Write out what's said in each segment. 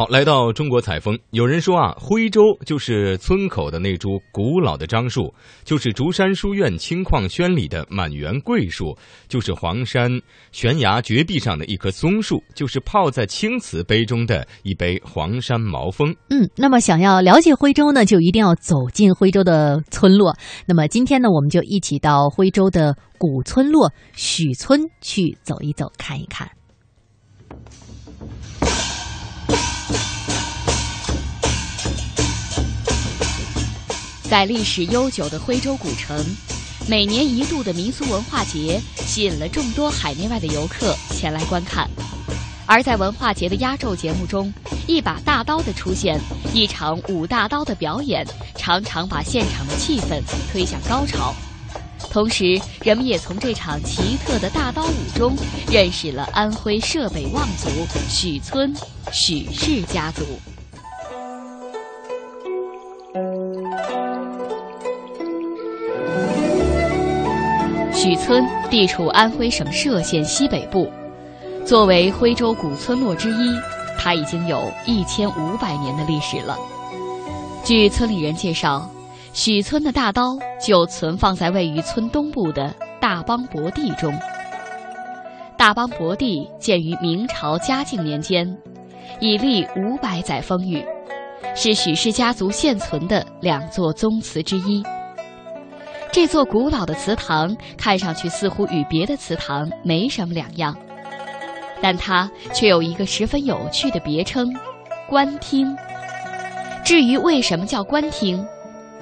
好，来到中国采风，有人说啊，徽州就是村口的那株古老的樟树，就是竹山书院青矿轩里的满园桂树，就是黄山悬崖绝壁上的一棵松树，就是泡在青瓷杯中的一杯黄山毛峰。嗯，那么想要了解徽州呢，就一定要走进徽州的村落。那么今天呢，我们就一起到徽州的古村落许村去走一走，看一看。在历史悠久的徽州古城，每年一度的民俗文化节吸引了众多海内外的游客前来观看。而在文化节的压轴节目中，一把大刀的出现，一场舞大刀的表演，常常把现场的气氛推向高潮。同时，人们也从这场奇特的大刀舞中，认识了安徽涉北望族许村许氏家族。许村地处安徽省歙县西北部，作为徽州古村落之一，它已经有一千五百年的历史了。据村里人介绍，许村的大刀就存放在位于村东部的大邦博地中。大邦博地建于明朝嘉靖年间，已历五百载风雨，是许氏家族现存的两座宗祠之一。这座古老的祠堂看上去似乎与别的祠堂没什么两样，但它却有一个十分有趣的别称——官厅。至于为什么叫官厅，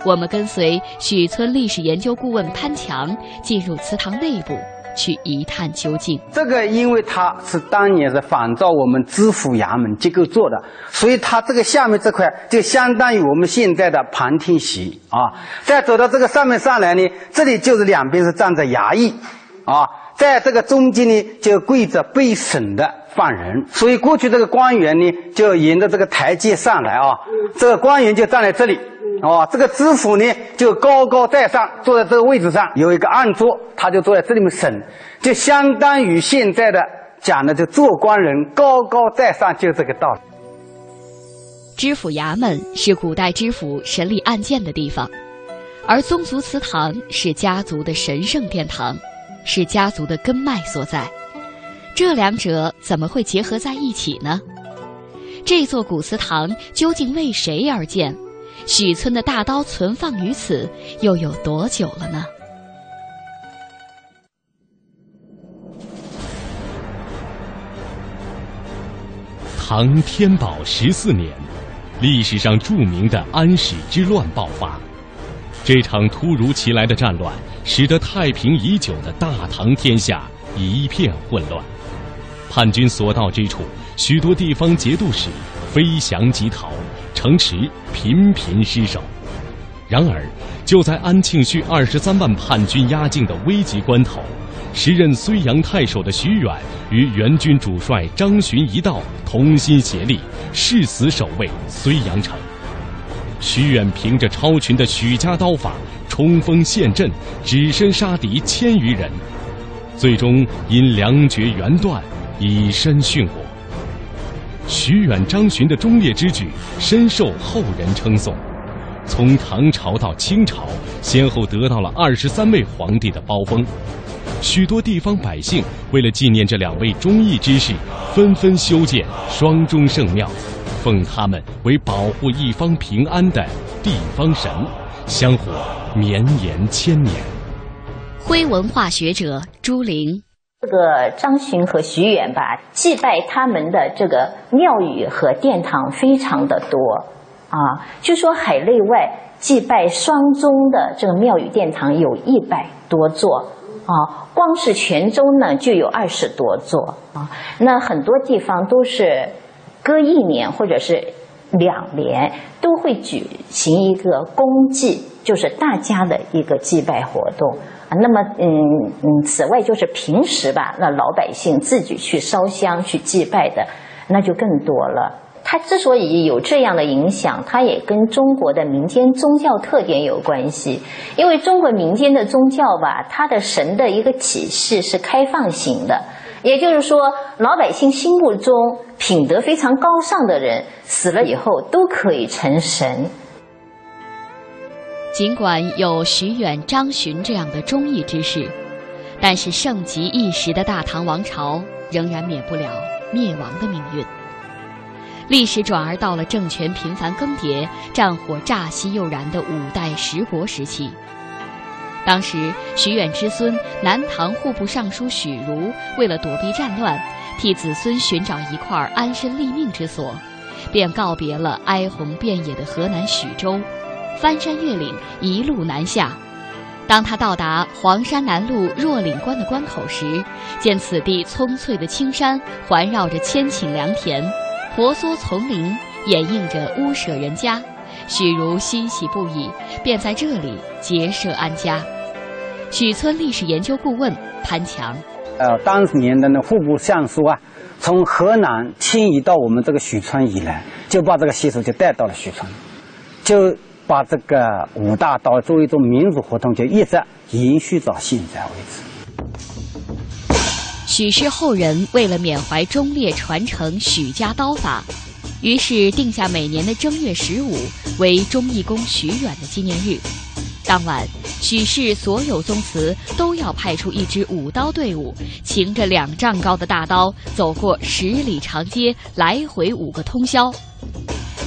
我们跟随许村历史研究顾问潘强进入祠堂内部去一探究竟。这个因为它是当年是仿照我们知府衙门结构做的，所以它这个下面这块就相当于我们现在的旁听席啊。再走到这个上面上来呢，这里就是两边是站着衙役啊，在这个中间呢就跪着被审的犯人，所以过去这个官员呢就沿着这个台阶上来啊，这个官员就站在这里。哦，这个知府呢就高高在上，坐在这个位置上，有一个案桌，他就坐在这里面审，就相当于现在的讲的，就做官人高高在上，就这个道理。知府衙门是古代知府审理案件的地方，而宗族祠堂是家族的神圣殿堂，是家族的根脉所在。这两者怎么会结合在一起呢？这座古祠堂究竟为谁而建？许村的大刀存放于此，又有多久了呢？唐天宝十四年，历史上著名的安史之乱爆发。这场突如其来的战乱，使得太平已久的大唐天下一片混乱。叛军所到之处，许多地方节度使飞翔疾逃，城池频频失守。然而，就在安庆绪二十三万叛军压境的危急关头，时任睢阳太守的徐远与援军主帅张巡一道同心协力，誓死守卫睢阳城。徐远凭着超群的许家刀法，冲锋陷阵，只身杀敌千余人，最终因粮绝援断，以身殉国。徐远、张巡的忠烈之举深受后人称颂。从唐朝到清朝，先后得到了二十三位皇帝的褒封。许多地方百姓为了纪念这两位忠义之士，纷纷修建双忠圣庙，奉他们为保护一方平安的地方神，香火绵延千年。徽文化学者朱玲。这个张巡和徐远吧，祭拜他们的这个庙宇和殿堂非常的多啊。据说海内外祭拜双宗的这个庙宇殿堂有一百多座啊，光是泉州呢就有二十多座啊。那很多地方都是隔一年或者是两年都会举行一个公祭，就是大家的一个祭拜活动。那么，嗯嗯，此外就是平时吧，那老百姓自己去烧香去祭拜的，那就更多了。它之所以有这样的影响，它也跟中国的民间宗教特点有关系。因为中国民间的宗教吧，它的神的一个体系是开放型的，也就是说，老百姓心目中品德非常高尚的人，死了以后都可以成神。尽管有徐远、张巡这样的忠义之士，但是盛极一时的大唐王朝仍然免不了灭亡的命运。历史转而到了政权频繁更迭、战火乍息又燃的五代十国时期。当时，徐远之孙南唐户部尚书许茹为了躲避战乱，替子孙寻找一块安身立命之所，便告别了哀鸿遍野的河南许州。翻山越岭，一路南下。当他到达黄山南路若岭关的关口时，见此地葱翠的青山环绕着千顷良田，婆娑丛林掩映着屋舍人家，许如欣喜不已，便在这里结社安家。许村历史研究顾问潘强，呃，当年的那户部尚书啊，从河南迁移到我们这个许村以来，就把这个习俗就带到了许村，就。把这个五大刀作为一种民俗活动，就一直延续到现在为止。许氏后人为了缅怀忠烈传承许家刀法，于是定下每年的正月十五为忠义公许远的纪念日。当晚，许氏所有宗祠都要派出一支舞刀队伍，擎着两丈高的大刀，走过十里长街，来回五个通宵。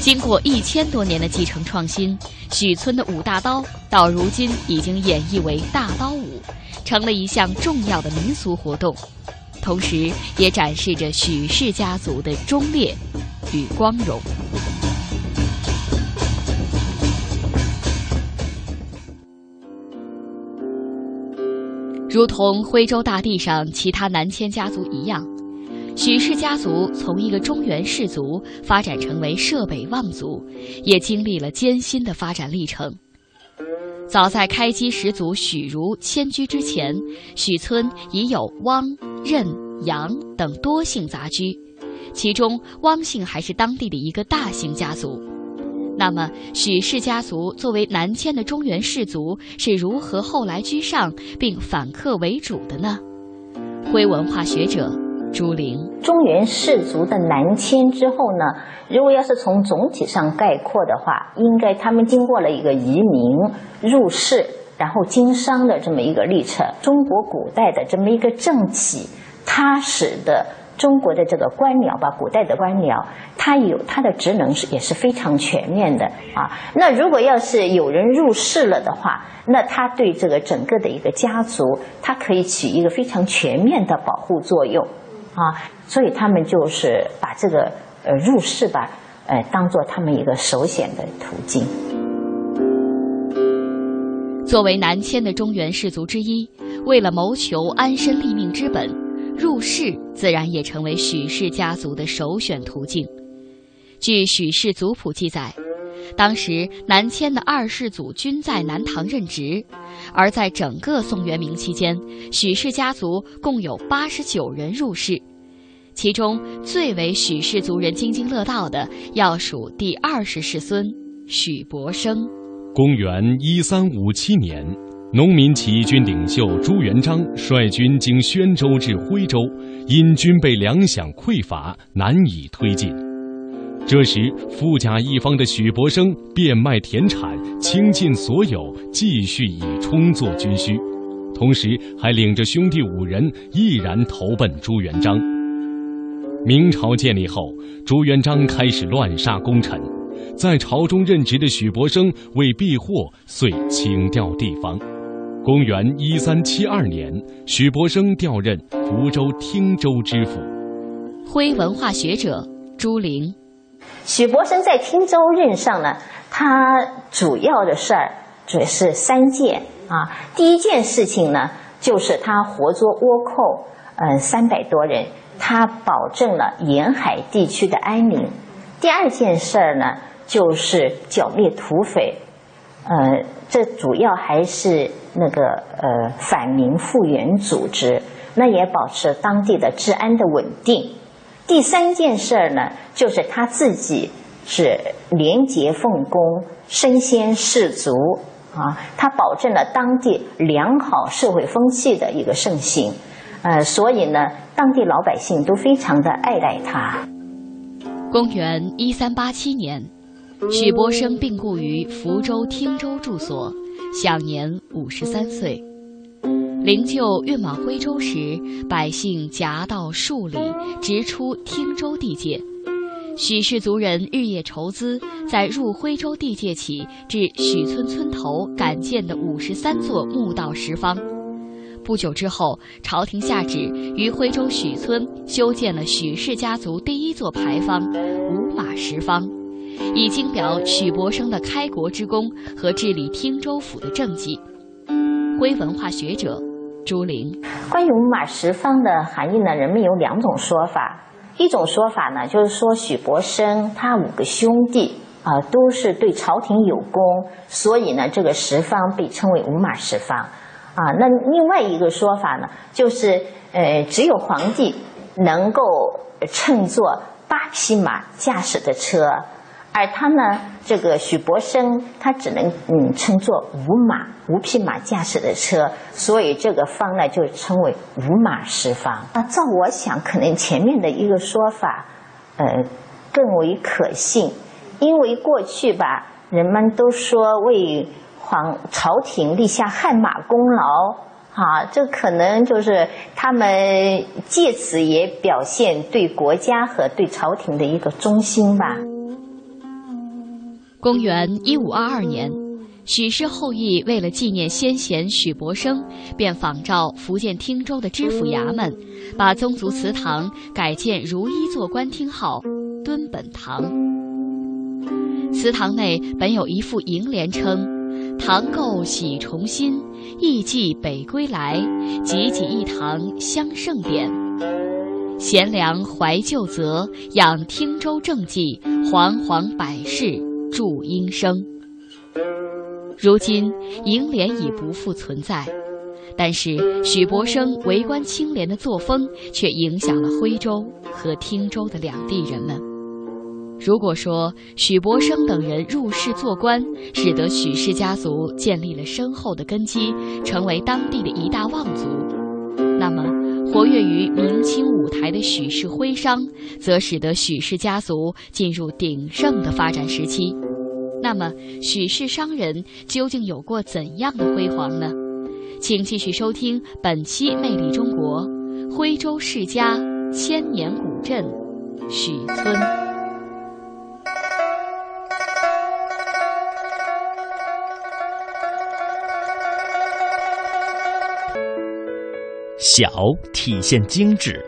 经过一千多年的继承创新，许村的五大刀到如今已经演绎为大刀舞，成了一项重要的民俗活动，同时也展示着许氏家族的忠烈与光荣。如同徽州大地上其他南迁家族一样。许氏家族从一个中原氏族发展成为涉北望族，也经历了艰辛的发展历程。早在开基始祖许茹迁居之前，许村已有汪、任、杨等多姓杂居，其中汪姓还是当地的一个大姓家族。那么，许氏家族作为南迁的中原氏族，是如何后来居上并反客为主的呢？徽文化学者。朱玲，中原氏族的南迁之后呢，如果要是从总体上概括的话，应该他们经过了一个移民入世，然后经商的这么一个历程。中国古代的这么一个政体，它使得中国的这个官僚吧，古代的官僚，它有它的职能是也是非常全面的啊。那如果要是有人入世了的话，那他对这个整个的一个家族，它可以起一个非常全面的保护作用。啊，所以他们就是把这个呃入世吧，呃当做他们一个首选的途径。作为南迁的中原氏族之一，为了谋求安身立命之本，入世自然也成为许氏家族的首选途径。据许氏族谱记载，当时南迁的二世祖均在南唐任职，而在整个宋元明期间，许氏家族共有八十九人入世。其中最为许氏族人津津乐道的，要数第二十世孙许伯生。公元一三五七年，农民起义军领袖朱元璋率军经宣州至徽州，因军备粮饷匮乏，难以推进。这时，富甲一方的许伯生变卖田产，倾尽所有，继续以充作军需，同时还领着兄弟五人，毅然投奔朱元璋。明朝建立后，朱元璋开始乱杀功臣，在朝中任职的许伯生为避祸，遂请调地方。公元一三七二年，许伯生调任福州汀州知府。徽文化学者朱玲，许伯生在汀州任上呢，他主要的事儿主要是三件啊。第一件事情呢，就是他活捉倭寇，嗯，三百多人。他保证了沿海地区的安宁。第二件事儿呢，就是剿灭土匪，呃，这主要还是那个呃反民复原组织，那也保持当地的治安的稳定。第三件事儿呢，就是他自己是廉洁奉公、身先士卒啊，他保证了当地良好社会风气的一个盛行，呃，所以呢，当地老百姓都非常的爱戴他。公元一三八七年，许伯生病故于福州汀州住所，享年五十三岁。灵柩运往徽州时，百姓夹道数里，直出汀州地界。许氏族人日夜筹资，在入徽州地界起至许村村头赶建的五十三座墓道石方。不久之后，朝廷下旨于徽州许村修建了许氏家族第一座牌坊——五马石方，以经表许伯生的开国之功和治理汀州府的政绩。徽文化学者。朱玲，关于五马十方的含义呢？人们有两种说法。一种说法呢，就是说许伯生他五个兄弟啊，都是对朝廷有功，所以呢，这个十方被称为五马十方啊。那另外一个说法呢，就是呃，只有皇帝能够乘坐八匹马驾驶的车。而他呢，这个许伯生，他只能嗯乘坐五马五匹马驾驶的车，所以这个方呢就称为五马十方。那照我想，可能前面的一个说法，呃，更为可信，因为过去吧，人们都说为皇朝廷立下汗马功劳，啊，这可能就是他们借此也表现对国家和对朝廷的一个忠心吧。公元一五二二年，许氏后裔为了纪念先贤许伯生，便仿照福建汀州的知府衙门，把宗族祠堂改建如一座官厅号“敦本堂”。祠堂内本有一副楹联，称“堂构喜重新，艺伎北归来，济济一堂香盛典。贤良怀旧泽，养汀州政绩，煌煌百世。”祝英生。如今楹联已不复存在，但是许伯生为官清廉的作风却影响了徽州和汀州的两地人们。如果说许伯生等人入仕做官，使得许氏家族建立了深厚的根基，成为当地的一大望族，那么活跃于明清舞台的许氏徽商，则使得许氏家族进入鼎盛的发展时期。那么，许氏商人究竟有过怎样的辉煌呢？请继续收听本期《魅力中国》，徽州世家千年古镇许村。小体现精致，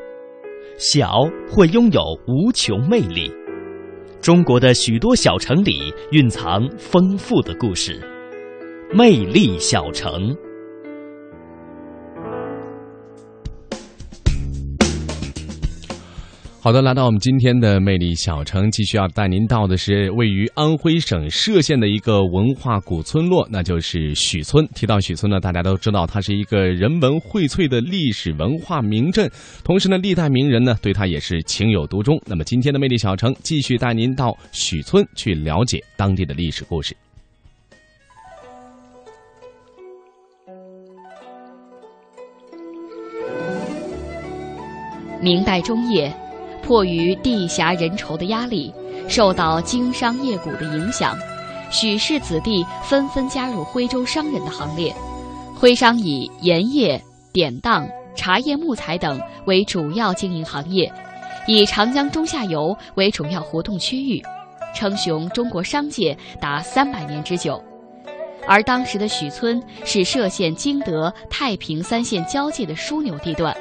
小会拥有无穷魅力。中国的许多小城里蕴藏丰富的故事，魅力小城。好的，来到我们今天的魅力小城，继续要带您到的是位于安徽省歙县的一个文化古村落，那就是许村。提到许村呢，大家都知道它是一个人文荟萃的历史文化名镇，同时呢，历代名人呢对它也是情有独钟。那么今天的魅力小城继续带您到许村去了解当地的历史故事。明代中叶。迫于地狭人稠的压力，受到经商业贾的影响，许氏子弟纷纷加入徽州商人的行列。徽商以盐业、典当、茶叶、木材等为主要经营行业，以长江中下游为主要活动区域，称雄中国商界达三百年之久。而当时的许村是歙县经德、太平三县交界的枢纽地段。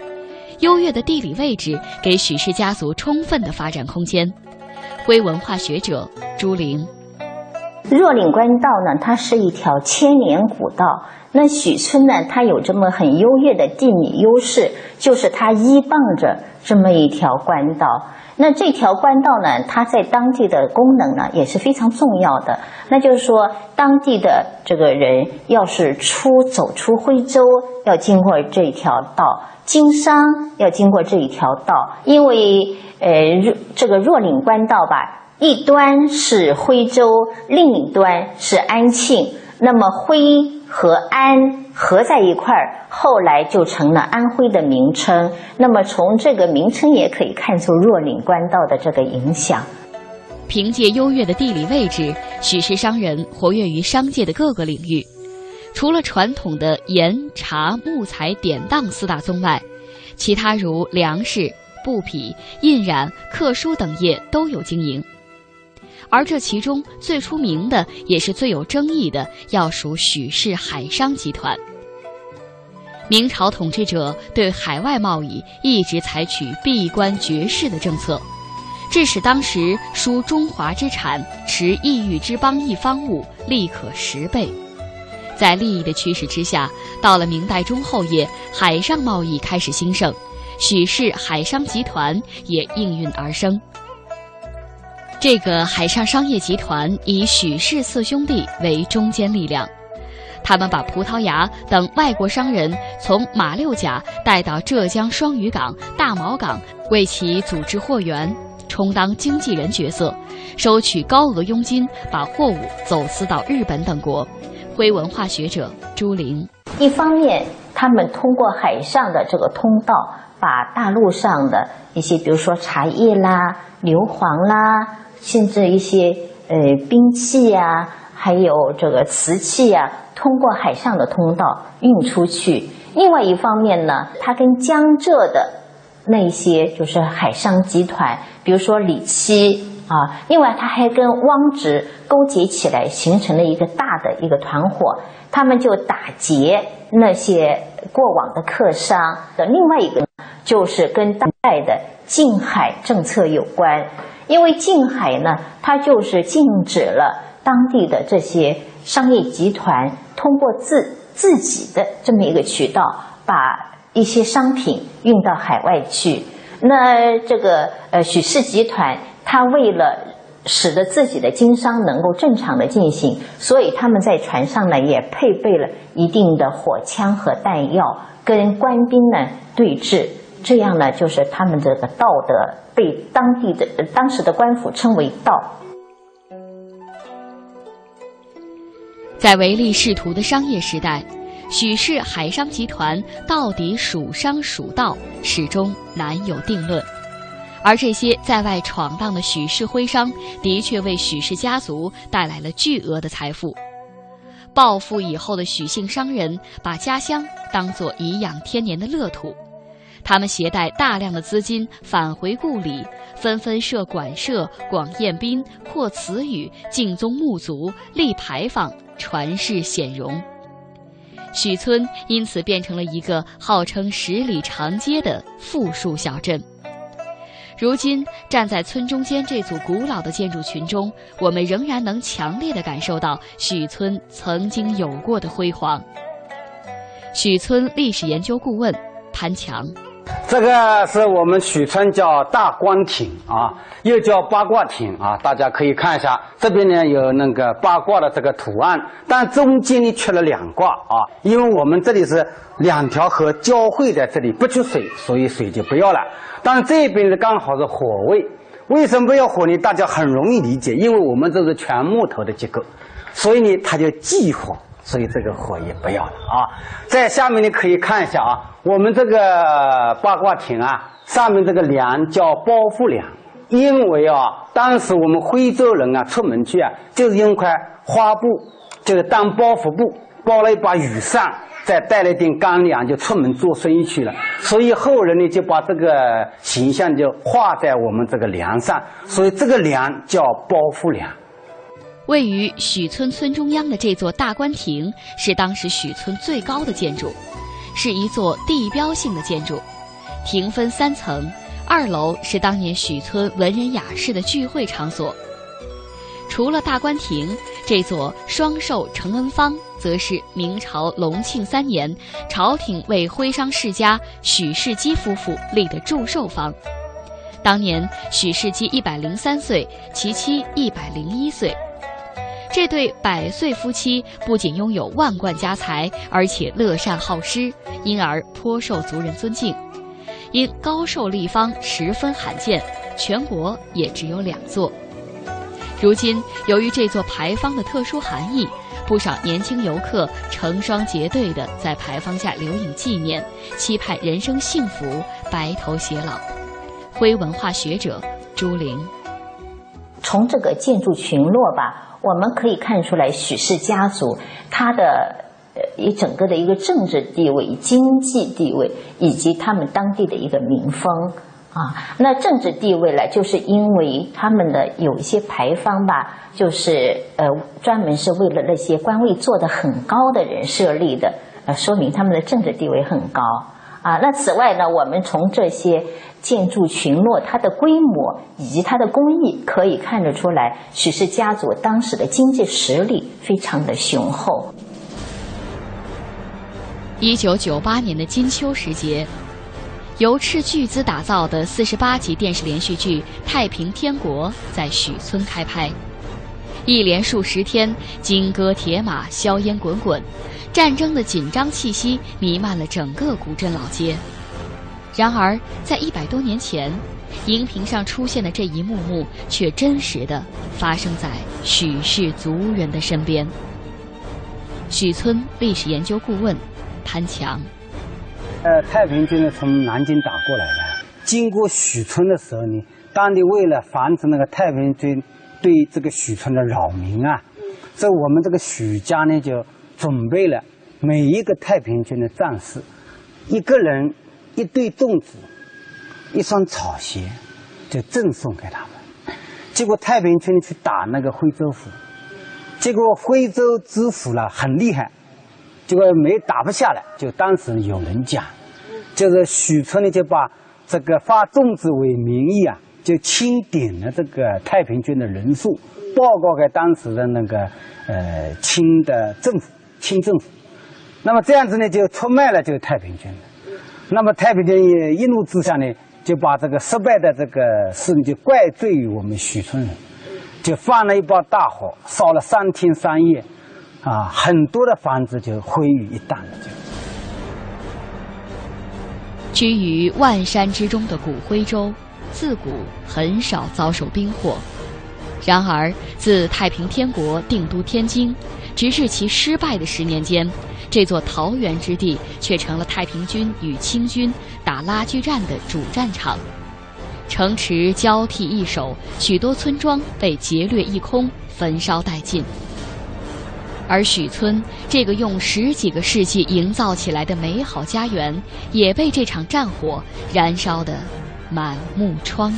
优越的地理位置给许氏家族充分的发展空间。徽文化学者朱玲，若岭关道呢，它是一条千年古道。那许村呢，它有这么很优越的地理优势，就是它依傍着这么一条官道。那这条官道呢，它在当地的功能呢也是非常重要的。那就是说，当地的这个人要是出走出徽州，要经过这一条道；经商要经过这一条道，因为呃，这个若岭官道吧。一端是徽州，另一端是安庆。那么徽和安合在一块儿，后来就成了安徽的名称。那么从这个名称也可以看出若岭官道的这个影响。凭借优越的地理位置，许氏商人活跃于商界的各个领域。除了传统的盐、茶、木材典当四大宗外，其他如粮食、布匹、印染、刻书等业都有经营。而这其中最出名的，也是最有争议的，要数许氏海商集团。明朝统治者对海外贸易一直采取闭关绝世的政策，致使当时输中华之产、持异域之邦一方物利可十倍。在利益的驱使之下，到了明代中后叶，海上贸易开始兴盛，许氏海商集团也应运而生。这个海上商业集团以许氏四兄弟为中坚力量，他们把葡萄牙等外国商人从马六甲带到浙江双屿港、大毛港，为其组织货源，充当经纪人角色，收取高额佣金，把货物走私到日本等国。徽文化学者朱玲，一方面，他们通过海上的这个通道，把大陆上的一些，比如说茶叶啦、硫磺啦。甚至一些呃兵器呀，还有这个瓷器呀，通过海上的通道运出去。另外一方面呢，它跟江浙的那些就是海商集团，比如说李七啊，另外它还跟汪直勾结起来，形成了一个大的一个团伙。他们就打劫那些过往的客商的。另外一个就是跟当代的禁海政策有关。因为禁海呢，它就是禁止了当地的这些商业集团通过自自己的这么一个渠道，把一些商品运到海外去。那这个呃许氏集团，它为了使得自己的经商能够正常的进行，所以他们在船上呢也配备了一定的火枪和弹药，跟官兵呢对峙。这样呢，就是他们这个道德被当地的当时的官府称为“道”。在唯利是图的商业时代，许氏海商集团到底属商属道，始终难有定论。而这些在外闯荡的许氏徽商，的确为许氏家族带来了巨额的财富。暴富以后的许姓商人，把家乡当作颐养天年的乐土。他们携带大量的资金返回故里，纷纷设馆舍、广宴宾、扩祠宇、敬宗墓族、立牌坊，传世显荣。许村因此变成了一个号称十里长街的富庶小镇。如今站在村中间这组古老的建筑群中，我们仍然能强烈的感受到许村曾经有过的辉煌。许村历史研究顾问潘强。这个是我们许村叫大观亭啊，又叫八卦亭啊，大家可以看一下，这边呢有那个八卦的这个图案，但中间呢缺了两卦啊，因为我们这里是两条河交汇在这里，不缺水，所以水就不要了。但这边呢刚好是火位，为什么不要火呢？大家很容易理解，因为我们这是全木头的结构，所以呢它就忌火。所以这个火也不要了啊！在下面你可以看一下啊，我们这个八卦亭啊，上面这个梁叫包袱梁，因为啊，当时我们徽州人啊出门去啊，就是用块花布，就是当包袱布，包了一把雨伞，再带了一点干粮，就出门做生意去了。所以后人呢就把这个形象就画在我们这个梁上，所以这个梁叫包袱梁。位于许村村中央的这座大观亭是当时许村最高的建筑，是一座地标性的建筑。亭分三层，二楼是当年许村文人雅士的聚会场所。除了大观亭，这座双寿承恩坊，则是明朝隆庆三年朝廷为徽商世家许世基夫妇立的祝寿坊。当年许世基一百零三岁，其妻一百零一岁。这对百岁夫妻不仅拥有万贯家财，而且乐善好施，因而颇受族人尊敬。因高寿立方十分罕见，全国也只有两座。如今，由于这座牌坊的特殊含义，不少年轻游客成双结对的在牌坊下留影纪念，期盼人生幸福，白头偕老。徽文化学者朱玲，从这个建筑群落吧，我们可以看出来许氏家族他的呃一整个的一个政治地位、经济地位，以及他们当地的一个民风。啊，那政治地位呢，就是因为他们的有一些牌坊吧，就是呃专门是为了那些官位做得很高的人设立的，呃，说明他们的政治地位很高。啊，那此外呢，我们从这些建筑群落它的规模以及它的工艺，可以看得出来，许氏家族当时的经济实力非常的雄厚。一九九八年的金秋时节。由斥巨资打造的四十八集电视连续剧《太平天国》在许村开拍，一连数十天，金戈铁马，硝烟滚滚，战争的紧张气息弥漫了整个古镇老街。然而，在一百多年前，荧屏上出现的这一幕幕，却真实的发生在许氏族人的身边。许村历史研究顾问潘强。呃，太平军呢从南京打过来的，经过许村的时候呢，当地为了防止那个太平军对这个许村的扰民啊，所以我们这个许家呢就准备了每一个太平军的战士，一个人一对粽子，一双草鞋，就赠送给他们。结果太平军去打那个徽州府，结果徽州知府呢很厉害。结果没打不下来，就当时有人讲，就是许村呢就把这个发粽子为名义啊，就清点了这个太平军的人数，报告给当时的那个呃清的政府清政府，那么这样子呢就出卖了这个太平军，那么太平军也一怒之下呢就把这个失败的这个事就怪罪于我们许村人，就放了一把大火，烧了三天三夜。啊，很多的房子就毁于一旦了。就居于万山之中的古徽州，自古很少遭受兵祸。然而，自太平天国定都天津，直至其失败的十年间，这座桃源之地却成了太平军与清军打拉锯战的主战场。城池交替易手，许多村庄被劫掠一空，焚烧殆尽。而许村这个用十几个世纪营造起来的美好家园，也被这场战火燃烧得满目疮痍。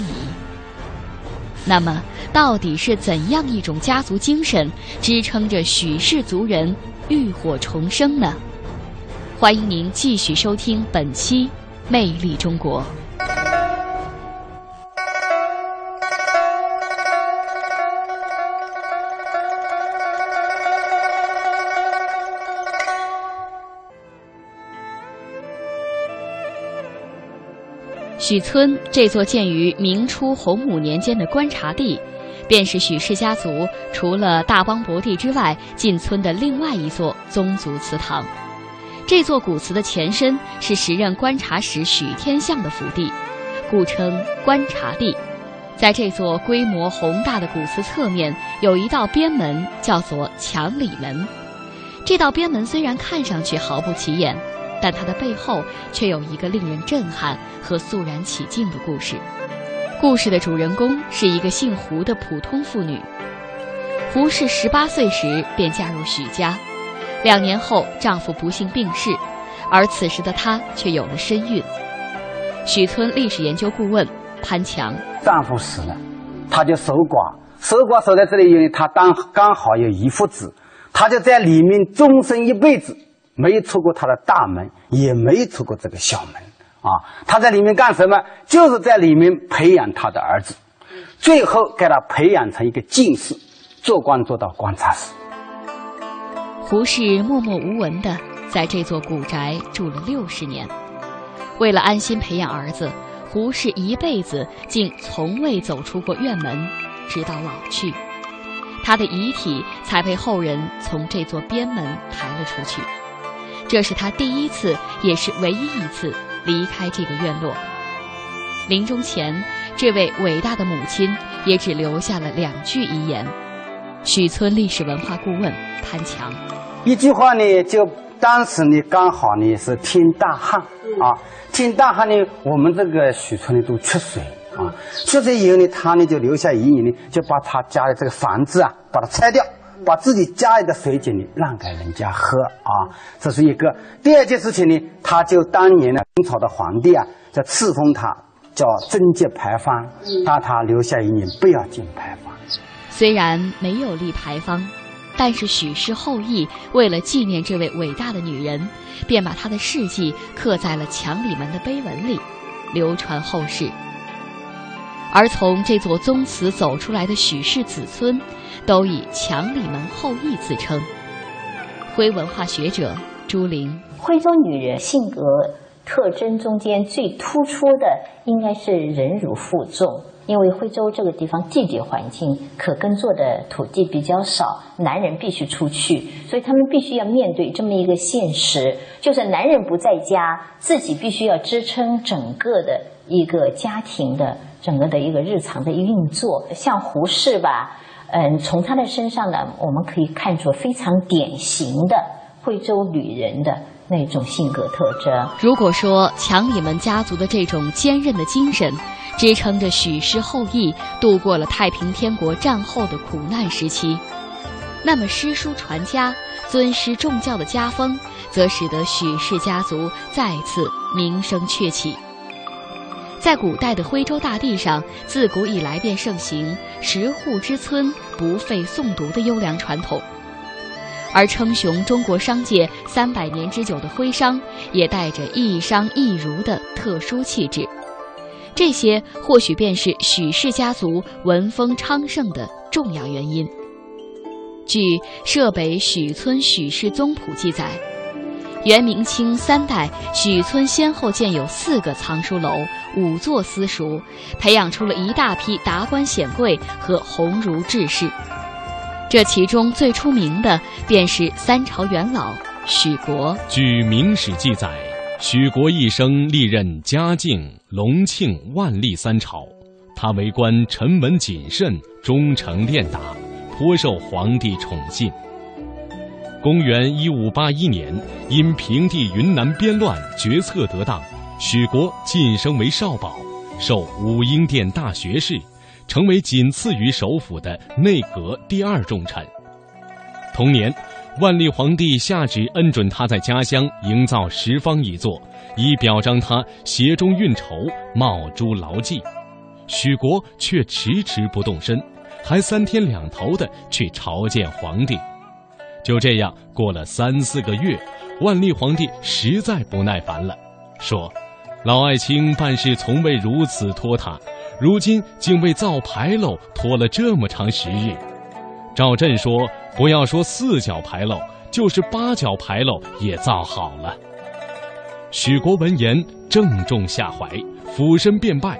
那么，到底是怎样一种家族精神支撑着许氏族人浴火重生呢？欢迎您继续收听本期《魅力中国》。许村这座建于明初洪武年间的观察地，便是许氏家族除了大邦博地之外进村的另外一座宗族祠堂。这座古祠的前身是时任观察使许天相的府邸，故称观察地。在这座规模宏大的古祠侧面，有一道边门，叫做墙里门。这道边门虽然看上去毫不起眼。但它的背后却有一个令人震撼和肃然起敬的故事。故事的主人公是一个姓胡的普通妇女。胡氏十八岁时便嫁入许家，两年后丈夫不幸病逝，而此时的她却有了身孕。许村历史研究顾问潘强：丈夫死了，她就守寡，守寡守在这里，因为她当刚好有一父子，她就在里面终身一辈子。没出过他的大门，也没出过这个小门，啊，他在里面干什么？就是在里面培养他的儿子，最后给他培养成一个进士，做官做到观察使。胡适默默无闻的在这座古宅住了六十年，为了安心培养儿子，胡适一辈子竟从未走出过院门，直到老去，他的遗体才被后人从这座边门抬了出去。这是他第一次，也是唯一一次离开这个院落。临终前，这位伟大的母亲也只留下了两句遗言。许村历史文化顾问潘强，一句话呢，就当时呢刚好呢是天大旱啊，天大旱呢，我们这个许村呢都缺水啊，缺水以后呢，他呢就留下遗言呢，就把他家的这个房子啊，把它拆掉。把自己家里的水井呢让给人家喝啊，这是一个。第二件事情呢，他就当年呢，清朝的皇帝啊，在赐封他叫贞节牌坊，让他留下一年不要进牌坊。虽然没有立牌坊，但是许氏后裔为了纪念这位伟大的女人，便把她的事迹刻在了墙里门的碑文里，流传后世。而从这座宗祠走出来的许氏子孙。都以墙里门后裔自称。徽文化学者朱玲，徽州女人性格特征中间最突出的应该是忍辱负重，因为徽州这个地方地理环境可耕作的土地比较少，男人必须出去，所以他们必须要面对这么一个现实，就是男人不在家，自己必须要支撑整个的一个家庭的整个的一个日常的运作。像胡适吧。嗯，从她的身上呢，我们可以看出非常典型的惠州女人的那种性格特征。如果说强里门家族的这种坚韧的精神，支撑着许氏后裔度过了太平天国战后的苦难时期，那么诗书传家、尊师重教的家风，则使得许氏家族再次名声鹊起。在古代的徽州大地上，自古以来便盛行“十户之村不废诵读”的优良传统，而称雄中国商界三百年之久的徽商，也带着一商一儒的特殊气质。这些或许便是许氏家族文风昌盛的重要原因。据《浙北许村许氏宗谱》记载。元明清三代，许村先后建有四个藏书楼、五座私塾，培养出了一大批达官显贵和鸿儒志士。这其中最出名的便是三朝元老许国。据《明史》记载，许国一生历任嘉靖、隆庆、万历三朝，他为官沉稳谨慎、忠诚练达，颇受皇帝宠信。公元一五八一年，因平定云南边乱，决策得当，许国晋升为少保，授武英殿大学士，成为仅次于首辅的内阁第二重臣。同年，万历皇帝下旨恩准他在家乡营造十方一座，以表彰他协中运筹，冒诸牢记。许国却迟迟不动身，还三天两头的去朝见皇帝。就这样过了三四个月，万历皇帝实在不耐烦了，说：“老爱卿办事从未如此拖沓，如今竟为造牌楼拖了这么长时日。照朕说，不要说四角牌楼，就是八角牌楼也造好了。”许国闻言正中下怀，俯身便拜：“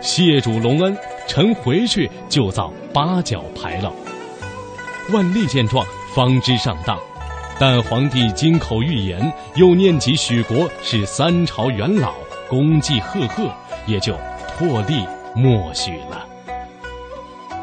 谢主隆恩，臣回去就造八角牌楼。”万历见状。方知上当，但皇帝金口玉言，又念及许国是三朝元老，功绩赫赫，也就破例默许了。